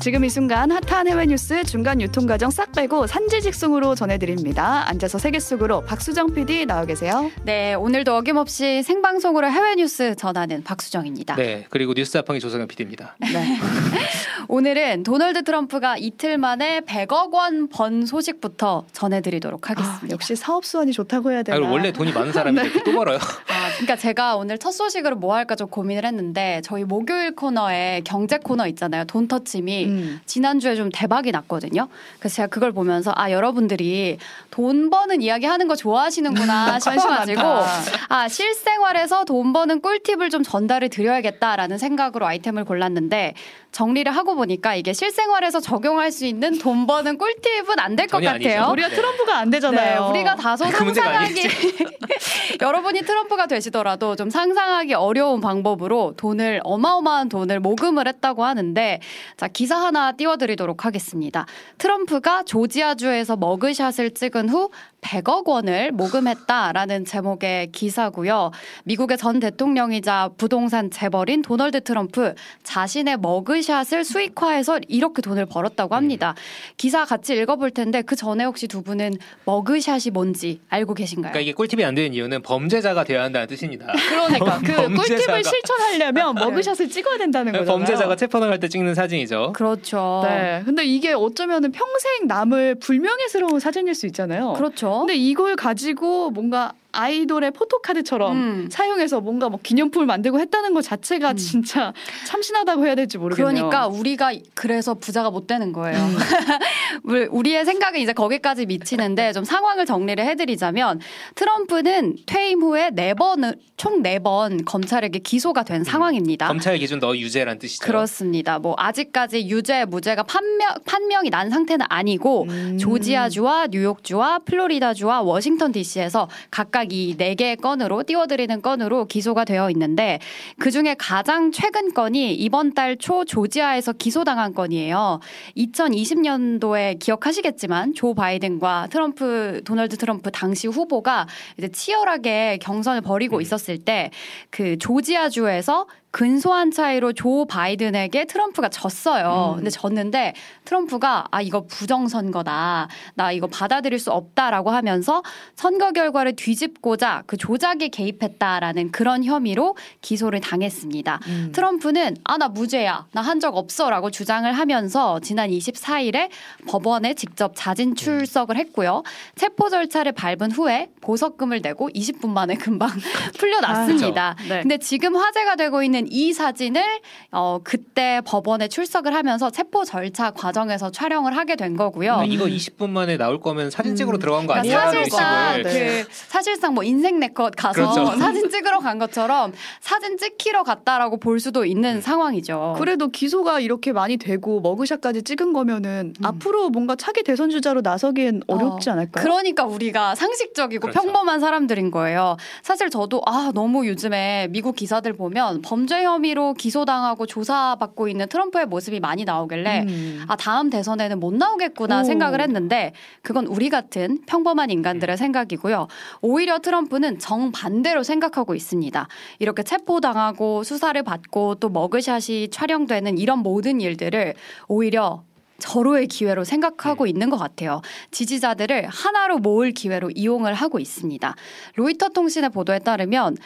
지금 이 순간 핫한 해외 뉴스 중간 유통 과정 싹 빼고 산지 직송으로 전해드립니다. 앉아서 세계 속으로 박수정 PD 나와 계세요. 네, 오늘도 어김없이 생방송으로 해외 뉴스 전하는 박수정입니다. 네, 그리고 뉴스 자판기 조성현 PD입니다. 네. 오늘은 도널드 트럼프가 이틀 만에 100억 원 번 소식부터 전해드리도록 아, 하겠습니다. 아, 역시 사업 수완이 좋다고 해야 되나? 아니, 원래 돈이 많은 사람인데 네. 또 벌어요. 아, 그러니까 제가 오늘 첫 소식으로 뭐 할까 좀 고민을 했는데 저희 목요일 코너에 경제 코너 있잖아요. 돈터침이 음. 지난주에 좀 대박이 났거든요. 그래서 제가 그걸 보면서 아 여러분들이 돈 버는 이야기 하는 거 좋아하시는구나 싶어가지고 아 실생활에서 돈 버는 꿀팁을 좀 전달을 드려야겠다라는 생각으로 아이템을 골랐는데 정리를 하고 보니까 이게 실생활에서 적용할 수 있는 돈 버는 꿀팁은 안 될 것 같아요. 우리가 트럼프가 안 되잖아요. 네, 우리가 다소 그 상상하기 여러분이 트럼프가 되시더라도 좀 상상하기 어려운 방법으로 돈을 어마어마한 돈을 모금을 했다고 하는데 자 기사 하나 띄워드리도록 하겠습니다. 트럼프가 조지아주에서 머그샷을 찍은 후 100억 원을 모금했다라는 제목의 기사고요. 미국의 전 대통령이자 부동산 재벌인 도널드 트럼프 자신의 머그샷을 수익화해서 이렇게 돈을 벌었다고 합니다. 기사 같이 읽어볼 텐데 그 전에 혹시 두 분은 머그샷이 뭔지 알고 계신가요? 그러니까 이게 꿀팁이 안 되는 이유는 범죄자가 되어야 한다는 뜻입니다. 그러니까 그 꿀팁을 실천하려면 머그샷을 찍어야 된다는 거잖아요. 범죄자가 체포당할 때 찍는 사진이죠. 그렇 죠. 네. 근데 이게 어쩌면 평생 남을 불명예스러운 사진일 수 있잖아요. 그렇죠. 근데 이걸 가지고 뭔가 아이돌의 포토카드처럼 음. 사용해서 뭔가 뭐 기념품을 만들고 했다는 것 자체가 음. 진짜 참신하다고 해야 될지 모르겠네요. 그러니까 우리가 그래서 부자가 못 되는 거예요. 음. 우리의 생각은 이제 거기까지 미치는데 좀 상황을 정리를 해드리자면 트럼프는 퇴임 후에 네 번을 총네 번 검찰에게 기소가 된 음. 상황입니다. 검찰 기준 너 유죄란 뜻이죠. 그렇습니다. 뭐 아직까지 유죄 무죄가 판명 판명이 난 상태는 아니고 음. 조지아주와 뉴욕주와 플로리다주와 워싱턴 D.C.에서 각각 각각 이 네 개의 건으로 띄워드리는 건으로 기소가 되어 있는데 그 중에 가장 최근 건이 이번 달 초 조지아에서 기소당한 건이에요. 2020년도에 기억하시겠지만 조 바이든과 트럼프 도널드 트럼프 당시 후보가 이제 치열하게 경선을 벌이고 음. 있었을 때 그 조지아주에서 근소한 차이로 조 바이든에게 트럼프가 졌어요. 음. 근데 졌는데 트럼프가 아 이거 부정 선거다. 나 이거 받아들일 수 없다라고 하면서 선거 결과를 뒤집고자 그 조작에 개입했다라는 그런 혐의로 기소를 당했습니다. 음. 트럼프는 아 나 무죄야. 나 한 적 없어라고 주장을 하면서 지난 24일에 법원에 직접 자진 출석을 했고요. 체포 절차를 밟은 후에 보석금을 내고 20분 만에 금방 풀려났습니다. 아, 네. 근데 지금 화제가 되고 있는 있는 이 사진을 어 그때 법원에 출석을 하면서 체포 절차 과정에서 촬영을 하게 된 거고요. 음. 이거 20분 만에 나올 거면 사진 찍으러 음. 들어간 거 아니야? 그러니까 사실상 네. 그 사실상 뭐 인생 네컷 가서 그렇죠. 사진 찍으러 간 것처럼 사진 찍히러 갔다라고 볼 수도 있는 음. 상황이죠. 그래도 기소가 이렇게 많이 되고 머그샷까지 찍은 거면은 음. 앞으로 뭔가 차기 대선 주자로 나서기엔 어, 어렵지 어, 않을까요? 그러니까 우리가 상식적이고 그렇죠. 평범한 사람들인 거예요. 사실 저도 아 너무 요즘에 미국 기사들 보면 범죄 범죄 혐의로 기소당하고 조사받고 있는 트럼프의 모습이 많이 나오길래 음. 아 다음 대선에는 못 나오겠구나 오. 생각을 했는데 그건 우리 같은 평범한 인간들의 음. 생각이고요. 오히려 트럼프는 정반대로 생각하고 있습니다. 이렇게 체포당하고 수사를 받고 또 머그샷이 촬영되는 이런 모든 일들을 오히려 절호의 기회로 생각하고 네. 있는 것 같아요. 지지자들을 하나로 모을 기회로 이용을 하고 있습니다. 로이터 통신의 보도에 따르면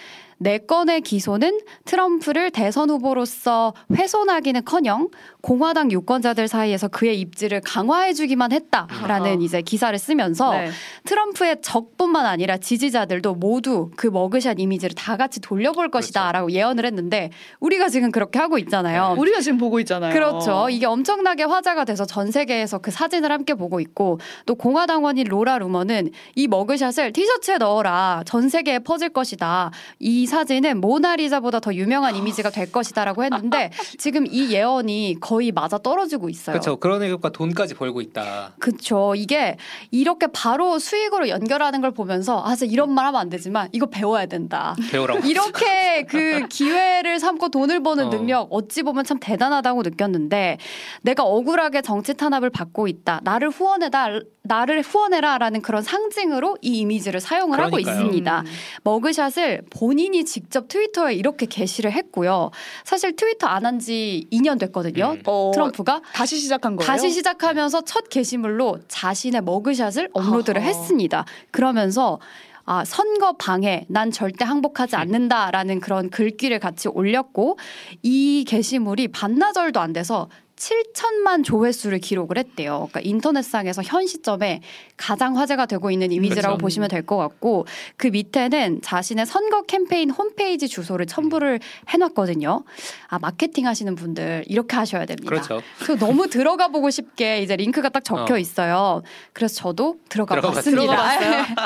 네 건의 기소는 트럼프를 대선 후보로서 훼손하기는커녕 공화당 유권자들 사이에서 그의 입지를 강화해주기만 했다라는 아. 이제 기사를 쓰면서 네. 트럼프의 적뿐만 아니라 지지자들도 모두 그 머그샷 이미지를 다 같이 돌려볼 것이다라고 그렇죠. 예언을 했는데 우리가 지금 그렇게 하고 있잖아요. 네. 우리가 지금 보고 있잖아요. 그렇죠. 이게 엄청나게 화제가 돼서 전 세계에서 그 사진을 함께 보고 있고 또 공화당원인 로라 루머는 이 머그샷을 티셔츠에 넣어라 전 세계에 퍼질 것이다. 이 사진은 모나리자보다 더 유명한 이미지가 될 것이다라고 했는데 지금 이 예언이 거의 맞아 떨어지고 있어요. 그렇죠. 그런 애가 돈까지 벌고 있다. 그렇죠. 이게 이렇게 바로 수익으로 연결하는 걸 보면서 아, 진짜 이런 말 하면 안 되지만 이거 배워야 된다. 배우라고. 이렇게 그 기회를 삼고 돈을 버는 어. 능력 어찌 보면 참 대단하다고 느꼈는데 내가 억울하게 정치 탄압을 받고 있다. 나를 후원해다. 나를 후원해라라는 그런 상징으로 이 이미지를 사용을 그러니까요. 하고 있습니다. 음. 머그샷을 본인이 본인이 직접 트위터에 이렇게 게시를 했고요. 사실 트위터 안 한 지 2년 됐거든요. 음. 어, 트럼프가 다시 시작한 거예요? 다시 시작하면서 첫 게시물로 자신의 머그샷을 업로드를 아하. 했습니다. 그러면서 아, 선거 방해, 난 절대 항복하지 않는다라는 그런 글귀를 같이 올렸고 이 게시물이 반나절도 안 돼서 7천만 조회수를 기록을 했대요. 그러니까 인터넷상에서 현 시점에 가장 화제가 되고 있는 이미지라고 그렇죠. 보시면 될 것 같고 그 밑에는 자신의 선거 캠페인 홈페이지 주소를 첨부를 해놨거든요. 아 마케팅 하시는 분들 이렇게 하셔야 됩니다. 그렇죠. 그 너무 들어가 보고 싶게 이제 링크가 딱 적혀 어. 있어요. 그래서 저도 들어가 들어가 봤습니다.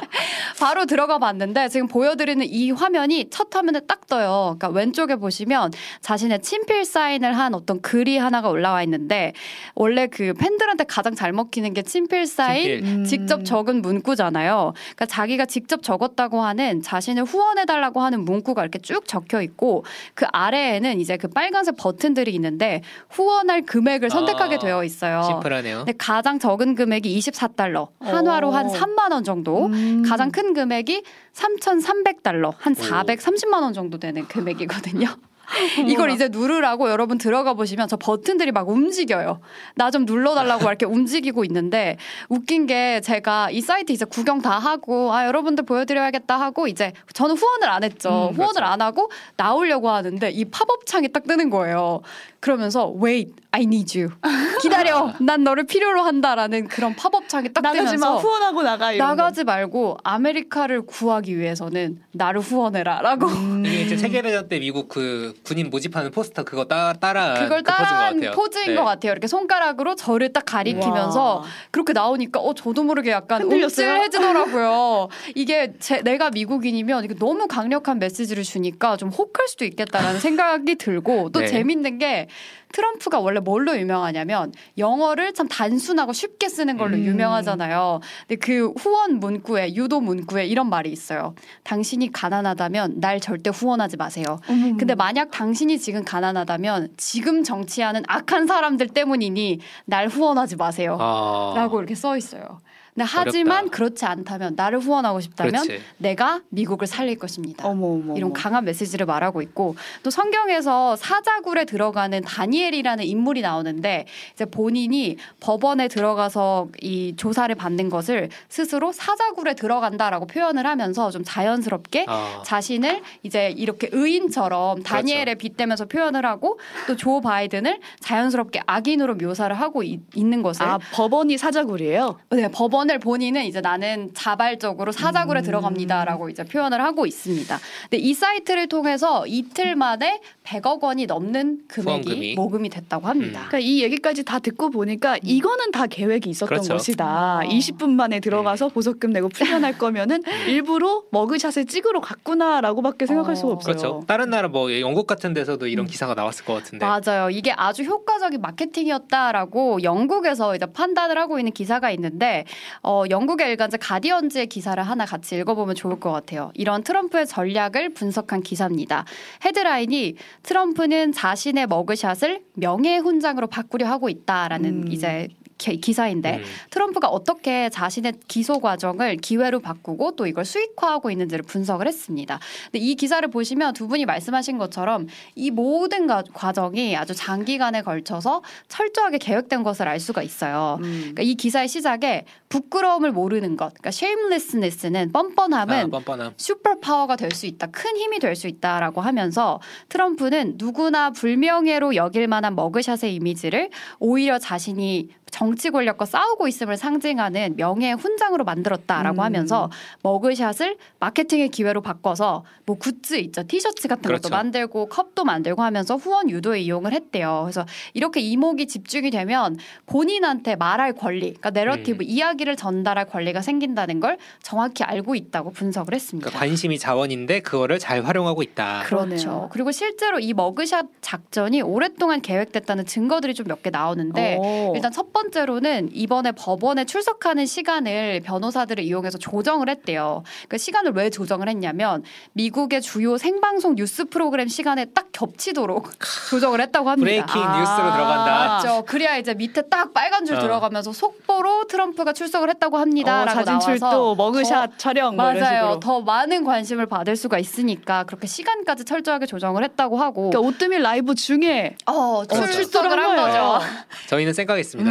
바로 들어가 봤는데 지금 보여드리는 이 화면이 첫 화면에 딱 떠요. 그러니까 왼쪽에 보시면 자신의 친필 사인을 한 어떤 글이 하나가 올라와 있는데 원래 그 팬들한테 가장 잘 먹히는 게 친필 사인 친필. 음. 직접 적은 문구잖아요. 그러니까 자기가 직접 적었다고 하는 자신을 후원해달라고 하는 문구가 이렇게 쭉 적혀 있고 그 아래에는 이제 그 빨간색 버튼들이 있는데 후원할 금액을 선택하게 아, 되어 있어요. 심플하네요. 근데 가장 적은 금액이 24달러, 한화로 한 오. 3만 원 정도. 음. 가장 큰 금액이 3,300달러, 한 오. 430만 원 정도 되는 금액이거든요. 이걸 이제 누르라고 여러분 들어가 보시면 저 버튼들이 막 움직여요. 나 좀 눌러달라고 이렇게 움직이고 있는데 웃긴 게 제가 이 사이트 이제 구경 다 하고 아 여러분들 보여드려야겠다 하고 이제 저는 후원을 안 했죠. 음, 후원을 그렇죠. 안 하고 나오려고 하는데 이 팝업 창이 딱 뜨는 거예요. 그러면서 wait, I need you. 기다려, 난 너를 필요로 한다라는 그런 팝업 창이 딱 나가지 마 뜨면서 후원하고 나가 이런 나가지 말고 아메리카를 구하기 위해서는 나를 후원해라라고 거. 음. 이게 이제 세계대전 때 미국 그 군인 모집하는 포스터 그거 따, 따라 그걸 그 포즈인 것 따라한 같아요. 포즈인 네. 것 같아요. 이렇게 손가락으로 저를 딱 가리키면서 와. 그렇게 나오니까 어 저도 모르게 약간? 움찔해지더라고요. 이게 제, 내가 미국인이면 이게 너무 강력한 메시지를 주니까 좀 혹할 수도 있겠다라는 생각이 들고 또 네. 재밌는 게 트럼프가 원래 뭘로 유명하냐면 영어를 참 단순하고 쉽게 쓰는 걸로 음. 유명하잖아요. 근데 그 후원 문구에 유도 문구에 이런 말이 있어요. 당신이 가난하다면 날 절대 후원하지 마세요. 어머, 근데 만약 당신이 지금 가난하다면 지금 정치하는 악한 사람들 때문이니 날 후원하지 마세요. 아, 라고 이렇게 써 있어요. 근데 하지만 어렵다. 그렇지 않다면 나를 후원하고 싶다면 그렇지. 내가 미국을 살릴 것입니다. 어머 어머 이런. 강한 메시지를 말하고 있고 또 성경에서 사자굴에 들어가는 다니엘이라는 인물이 나오는데 이제 본인이 법원에 들어가서 이 조사를 받는 것을 스스로 사자굴에 들어간다라고 표현을 하면서 좀 자연스럽게 아, 자신을 이제 이렇게 의인처럼 다니엘에 빗대면서 표현을 하고 또 조 바이든을 자연스럽게 악인으로 묘사를 하고 이- 있는 것을 아 법원이 사자굴이에요. 네, 법원 을 본인은 이제 나는 자발적으로 사자굴에 음. 들어갑니다라고 이제 표현을 하고 있습니다. 근데 이 사이트를 통해서 이틀 만에 100억 원이 넘는 금액이 후원금이. 모금이 됐다고 합니다. 음. 그러니까 이 얘기까지 다 듣고 보니까 이거는 다 계획이 있었던 그렇죠. 것이다. 아. 20분 만에 들어가서 보석금 내고 풀려날 거면은 일부러 머그샷을 찍으러 갔구나라고밖에 생각할 어. 수가 없어요. 그렇죠. 다른 나라 뭐 영국 같은 데서도 이런 음. 기사가 나왔을 것 같은데. 맞아요. 이게 아주 효과적인 마케팅이었다라고 영국에서 이제 판단을 하고 있는 기사가 있는데 어, 영국의 일간지 가디언즈의 기사를 하나 같이 읽어보면 좋을 것 같아요. 이런 트럼프의 전략을 분석한 기사입니다. 헤드라인이 트럼프는 자신의 머그샷을 명예 훈장으로 바꾸려 하고 있다라는 음. 이제 기- 기 사인데 음. 트럼프가 어떻게 자신의 기소 과정을 기회로 바꾸고 또 이걸 수익화하고 있는지를 분석을 했습니다. 근데 이 기사를 보시면 두 분이 말씀하신 것처럼 이 모든 가- 과정이 아주 장기간에 걸쳐서 철저하게 계획된 것을 알 수가 있어요. 음. 그러니까 이 기사의 시작에 부끄러움을 모르는 것, 그러니까 shamelessness는 아, 뻔뻔함은 뻔뻔함. 슈퍼 파워가 될 수 있다. 큰 힘이 될 수 있다라고 하면서 트럼프는 누구나 불명예로 여길 만한 머그샷의 이미지를 오히려 자신이 정치 권력과 싸우고 있음을 상징하는 명예의 훈장으로 만들었다라고 음. 하면서 머그샷을 마케팅의 기회로 바꿔서 뭐 굿즈 있죠. 티셔츠 같은 그렇죠. 것도 만들고 컵도 만들고 하면서 후원 유도에 이용을 했대요. 그래서 이렇게 이목이 집중이 되면 본인한테 말할 권리, 그러니까 내러티브 음. 이야기를 전달할 권리가 생긴다는 걸 정확히 알고 있다고 분석을 했습니다. 그러니까 관심이 자원인데 그거를 잘 활용하고 있다. 그렇죠. 그러네요. 그리고 실제로 이 머그샷 작전이 오랫동안 계획됐다는 증거들이 좀 몇 개 나오는데 오. 일단 첫 번째 로는 이번에 법원에 출석하는 시간을 변호사들을 이용해서 조정을 했대요. 그 시간을 왜 조정을 했냐면 미국의 주요 생방송 뉴스 프로그램 시간에 딱 겹치도록 조정을 했다고 합니다. 브레이킹 뉴스로 들어간다. 맞죠. 그래야 이제 밑에 딱 빨간 줄 어. 들어가면서 속보로 트럼프가 출석을 했다고 어, 합니다라고 사진 나와서 출도 머그샷 촬영 뭐 맞아요. 식으로. 더 많은 관심을 받을 수가 있으니까 그렇게 시간까지 철저하게 조정을 했다고 하고 그러니까 오뜨밀 라이브 중에 어, 출석을 출석을 한한 거죠. 거예요. 저희는 생각했습니다.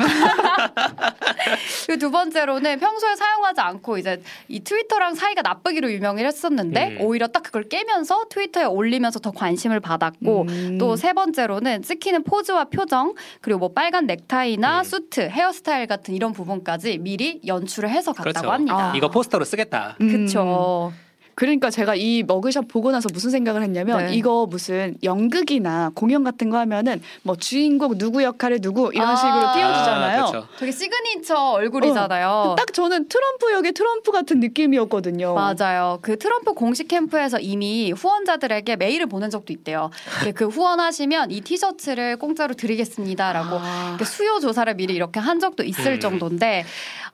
그두 번째로는 평소에 사용하지 않고 이제 이 트위터랑 사이가 나쁘기로 유명을 했었는데 음. 오히려 딱 그걸 깨면서 트위터에 올리면서 더 관심을 받았고 음. 또세 번째로는 찍히는 포즈와 표정 그리고 뭐 빨간 넥타이나 음. 수트 헤어스타일 같은 이런 부분까지 미리 연출을 해서 갔다고 그렇죠. 합니다. 이거 포스터로 쓰겠다. 음. 그쵸. 그러니까 제가 이 mugshot 보고 나서 무슨 생각을 했냐면 네. 이거 무슨 연극이나 공연 같은 거 하면은 뭐 주인공 누구 역할을 누구 이런 아. 식으로 띄워주잖아요. 아, 그렇죠. 되게 시그니처 얼굴이잖아요. 딱 저는 트럼프 역의 트럼프 같은 느낌이었거든요. 맞아요. 그 트럼프 공식 캠프에서 이미 후원자들에게 메일을 보낸 적도 있대요. 그 후원하시면 이 티셔츠를 공짜로 드리겠습니다라고 아. 수요 조사를 미리 이렇게 한 적도 있을 음. 정도인데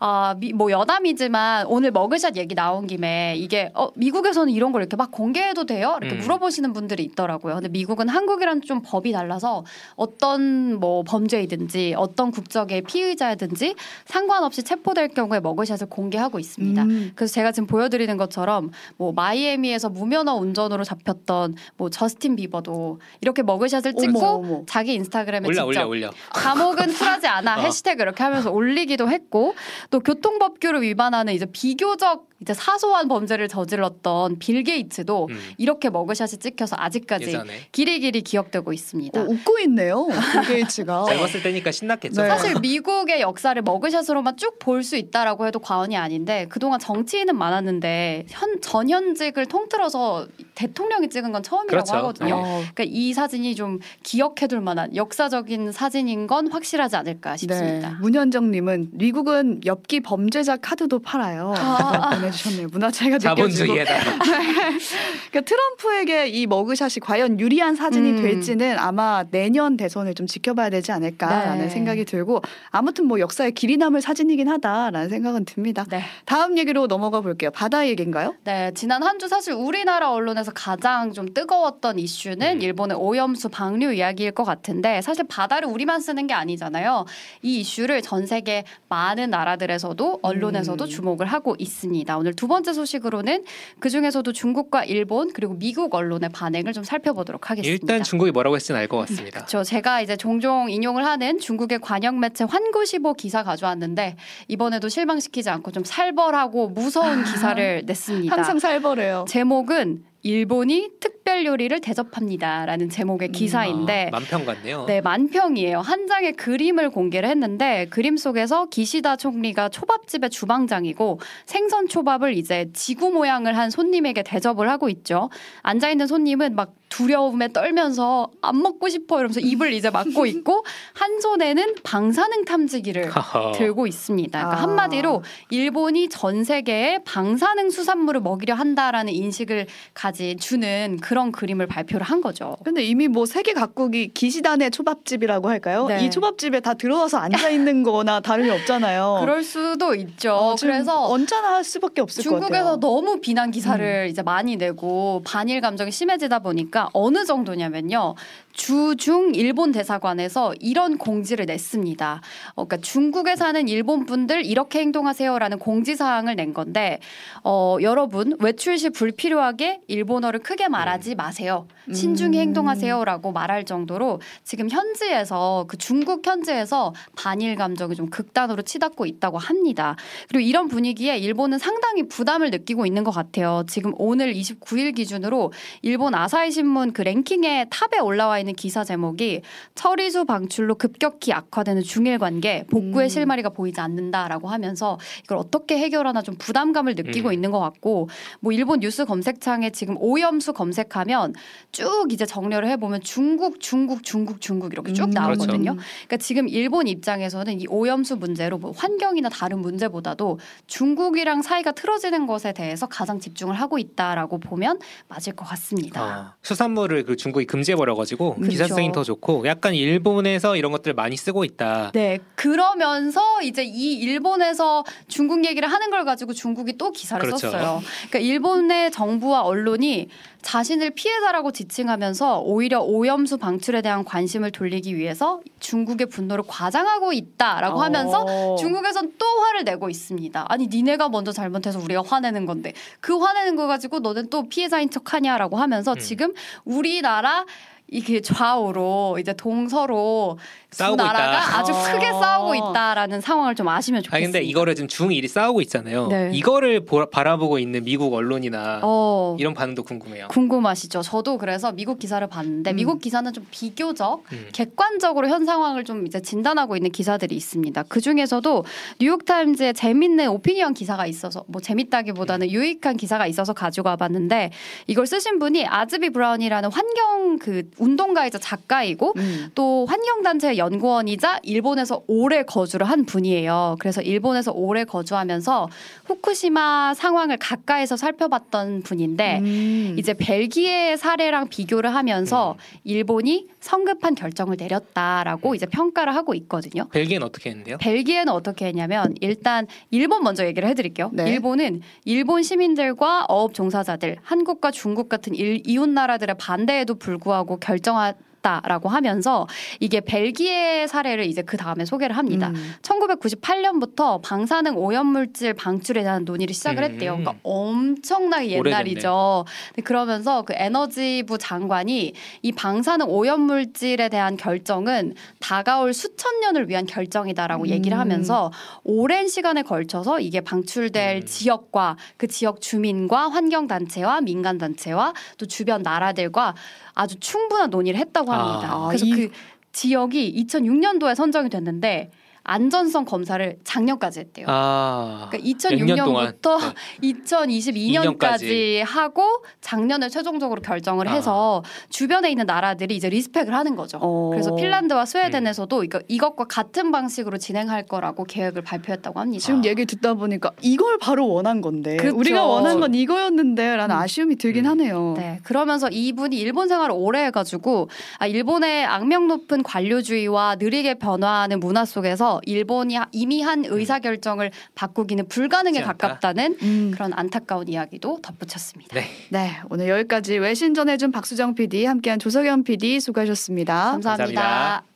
아, 미- 뭐 여담이지만 오늘 머그샷 얘기 나온 김에 이게 어, 미국에서는 이런 걸 이렇게 막 공개해도 돼요? 이렇게 음. 물어보시는 분들이 있더라고요. 근데 미국은 한국이랑 좀 법이 달라서 어떤 뭐 범죄이든지 어떤 국적의 피의자든지 상관없이 체포될 경우에 머그샷을 공개하고 있습니다. 음. 그래서 제가 지금 보여드리는 것처럼 뭐 마이애미에서 무면허 운전으로 잡혔던 뭐 저스틴 비버도 이렇게 mugshot을 찍고 어머, 어머. 자기 인스타그램에 올려 직접 올려 올려. 감옥은 cool하지 않아 어. hashtag 이렇게 하면서 올리기도 했고 또 교통법규를 위반하는 이제 비교적 이제 사소한 범죄를 저질렀던 빌 게이츠도 음. 이렇게 mugshot이 찍혀서 아직까지 예전에 길이길이 기억되고 있습니다. 어, 웃고 있네요. 빌 게이츠가. 젊었을 때니까 신났겠죠. 네. 사실 미국의 역사를 mugshot으로만 쭉 볼 수 있다라고 해도 과언이 아닌데 그동안 정치인은 많았는데 현 전현직을 통틀어서 대통령이 찍은 건 처음이라고 그렇죠. 하거든요. 어, 그러니까 이 사진이 좀 기억해둘 만한 역사적인 사진인 건 확실하지 않을까 네. 싶습니다. 문현정님은 미국은 엽기 범죄자 카드도 팔아요. 아. 보내주셨네요. 문화 차이가 느껴지고. 자본주의에다. 그러니까 트럼프에게 이 머그샷이 과연 유리한 사진이 음. 될지는 아마 내년 대선을 좀 지켜봐야 되지 않을까라는 네. 생각이 들고 아무튼 뭐 역사에 길이 남을 사진이긴 하다라는 생각은 듭니다. 네. 다음 얘기로 넘어가 볼게요. 바다 얘기인가요? 네, 지난 한 주 사실 우리나라 언론에서 가장 좀 뜨거웠던 이슈는 음. 일본의 오염수 방류 이야기일 것 같은데 사실 바다를 우리만 쓰는 게 아니잖아요. 이 이슈를 전 세계 많은 나라들 에서도 언론에서도 음. 주목을 하고 있습니다. 오늘 두 번째 소식으로는 그 중에서도 중국과 일본 그리고 미국 언론의 반응을 좀 살펴보도록 하겠습니다. 일단 중국이 뭐라고 했을지는 알 것 같습니다. 저 제가 이제 종종 인용을 하는 중국의 관영 매체 환구시보 기사 가져왔는데 이번에도 실망시키지 않고 좀 살벌하고 무서운 기사를 냈습니다. 항상 살벌해요. 제목은 일본이 특별 요리를 대접합니다라는 제목의 기사인데 아, 만평 같네요. 네, 만평이에요. 한 장의 그림을 공개를 했는데 그림 속에서 기시다 총리가 초밥집의 주방장이고 생선 초밥을 이제 지구 모양을 한 손님에게 대접을 하고 있죠. 앉아 있는 손님은 막 두려움에 떨면서 안 먹고 싶어 이러면서 입을 이제 막고 있고 한 손에는 방사능 탐지기를. 들고 있습니다. 그러니까 아. 한마디로 일본이 전 세계에 방사능 수산물을 먹이려 한다라는 인식을 가진 주는 그런 그림을 발표를 한 거죠. 근데 이미 뭐 세계 각국이 기시단의 초밥집이라고 할까요? 네. 이 초밥집에 다 들어와서 앉아 있는 거나 다름이 없잖아요. 그럴 수도 있죠. 어, 그래서 언짢아 할 수밖에 없을 것 같아요. 음. 중국에서 너무 비난 기사를 이제 많이 내고 반일 감정이 심해지다 보니까 어느 정도냐면요. 주중 일본 대사관에서 이런 공지를 냈습니다. 어, 그러니까 중국에 사는 일본 분들 이렇게 행동하세요라는 공지 사항을 낸 건데 어, 여러분 외출 시 불필요하게 일본어를 크게 말하지 마세요. 신중히 음. 행동하세요라고 말할 정도로 지금 현지에서 그 중국 현지에서 반일 감정이 좀 극단으로 치닫고 있다고 합니다. 그리고 이런 분위기에 일본은 상당히 부담을 느끼고 있는 것 같아요. 지금 오늘 29일 기준으로 일본 아사히 신문 그 랭킹에 탑에 올라와 있는 기사 제목이 처리수 방출로 급격히 악화되는 중일 관계 복구의 음. 실마리가 보이지 않는다라고 하면서 이걸 어떻게 해결하나 좀 부담감을 느끼고 음. 있는 것 같고 뭐 일본 뉴스 검색창에 지금 오염수 검색하면 쭉 이제 정렬을 해보면 중국 중국 중국 중국 이렇게 쭉 음, 나오거든요. 그렇죠. 그러니까 지금 일본 입장에서는 이 오염수 문제로 뭐 환경이나 다른 문제보다도 중국이랑 사이가 틀어지는 것에 대해서 가장 집중을 하고 있다라고 보면 맞을 것 같습니다. 어, 수산물을 그 중국이 금지해 버려 가지고 그쵸. 기사성이 더 좋고 약간 일본에서 이런 것들 많이 쓰고 있다. 네, 그러면서 이제 이 일본에서 중국 얘기를 하는 걸 가지고 중국이 또 기사를 그렇죠. 썼어요. 그러니까 일본의 정부와 언론이 자신을 피해자라고 지칭하면서 오히려 오염수 방출에 대한 관심을 돌리기 위해서 중국의 분노를 과장하고 있다라고 하면서 어. 중국에선 또 화를 내고 있습니다. 아니 니네가 먼저 잘못해서 우리가 화내는 건데 그 화내는 거 가지고 너는 또 피해자인 척하냐라고 하면서 음. 지금 우리나라 이게 좌우로 이제 동서로 두 싸우고 나라가 있다. 아주 크게 어. 싸우고 있다라는 상황을 좀 아시면 아 좋겠습니다. 근데 이거를 지금 중일이 싸우고 있잖아요. 네. 이거를 보- 바라보고 있는 미국 언론이나 어, 이런 반응도 궁금해요. 궁금하시죠? 저도 그래서 미국 기사를 봤는데 음. 미국 기사는 좀 비교적 음. 객관적으로 현 상황을 좀 이제 진단하고 있는 기사들이 있습니다. 그 중에서도 뉴욕 타임즈에 재밌는 opinion 기사가 있어서 뭐 재밌다기보다는 유익한 기사가 있어서 가지고 와봤는데 이걸 쓰신 분이 아즈비 브라운이라는 환경 그 운동가이자 작가이고 음. 또 환경 단체 연구원이자 일본에서 오래 거주를 한 분이에요. 그래서 일본에서 오래 거주하면서 후쿠시마 상황을 가까이서 살펴봤던 분인데 음. 이제 벨기에 사례랑 비교를 하면서 일본이 성급한 결정을 내렸다라고 이제 평가를 하고 있거든요. 벨기에는 어떻게 했는데요? 벨기에는 어떻게 했냐면 일단 일본 먼저 얘기를 해드릴게요. 네. 일본은 일본 시민들과 어업 종사자들, 한국과 중국 같은 일, 이웃 나라들의 반대에도 불구하고 결정 했다라고 하면서 이게 벨기에 사례를 이제 그 다음에 소개를 합니다. 음. 1998년부터 방사능 오염물질 방출에 대한 논의를 시작을 했대요. 음. 그러니까 엄청나게 옛날이죠. 그러면서 그 에너지부 장관이 이 방사능 오염물질에 대한 결정은 다가올 수천 년을 위한 결정이다라고 음. 얘기를 하면서 오랜 시간에 걸쳐서 이게 방출될 음. 지역과 그 지역 주민과 환경단체와 민간단체와 또 주변 나라들과 아주 충분한 논의를 했다고 합니다. 아, 그래서 이- 그 지역이 2006년도에 선정이 됐는데 안전성 검사를 작년까지 했대요. 아, 그러니까 몇년 동안. 2006년부터 네. 2022년까지 년까지. 하고 작년에 최종적으로 결정을 아. 해서 주변에 있는 나라들이 이제 리스펙을 하는 거죠. 어. 그래서 핀란드와 스웨덴에서도 이거, 이것과 같은 방식으로 진행할 거라고 계획을 발표했다고 합니다. 지금 아. 얘기 듣다 보니까 이걸 바로 원한 건데 그쵸. 우리가 원한 건 이거였는데라는 음. 아쉬움이 들긴 음. 하네요. 네, 그러면서 이분이 일본 생활을 오래 해가지고 아, 일본의 악명 높은 관료주의와 느리게 변화하는 문화 속에서 일본이 이미 한 의사 결정을 바꾸기는 불가능에. 가깝다는 음. 그런 안타까운 이야기도 덧붙였습니다. 네. 네, 오늘 여기까지 외신 전해준 박수정 PD 함께한 조석연 PD 수고하셨습니다. 감사합니다. 감사합니다.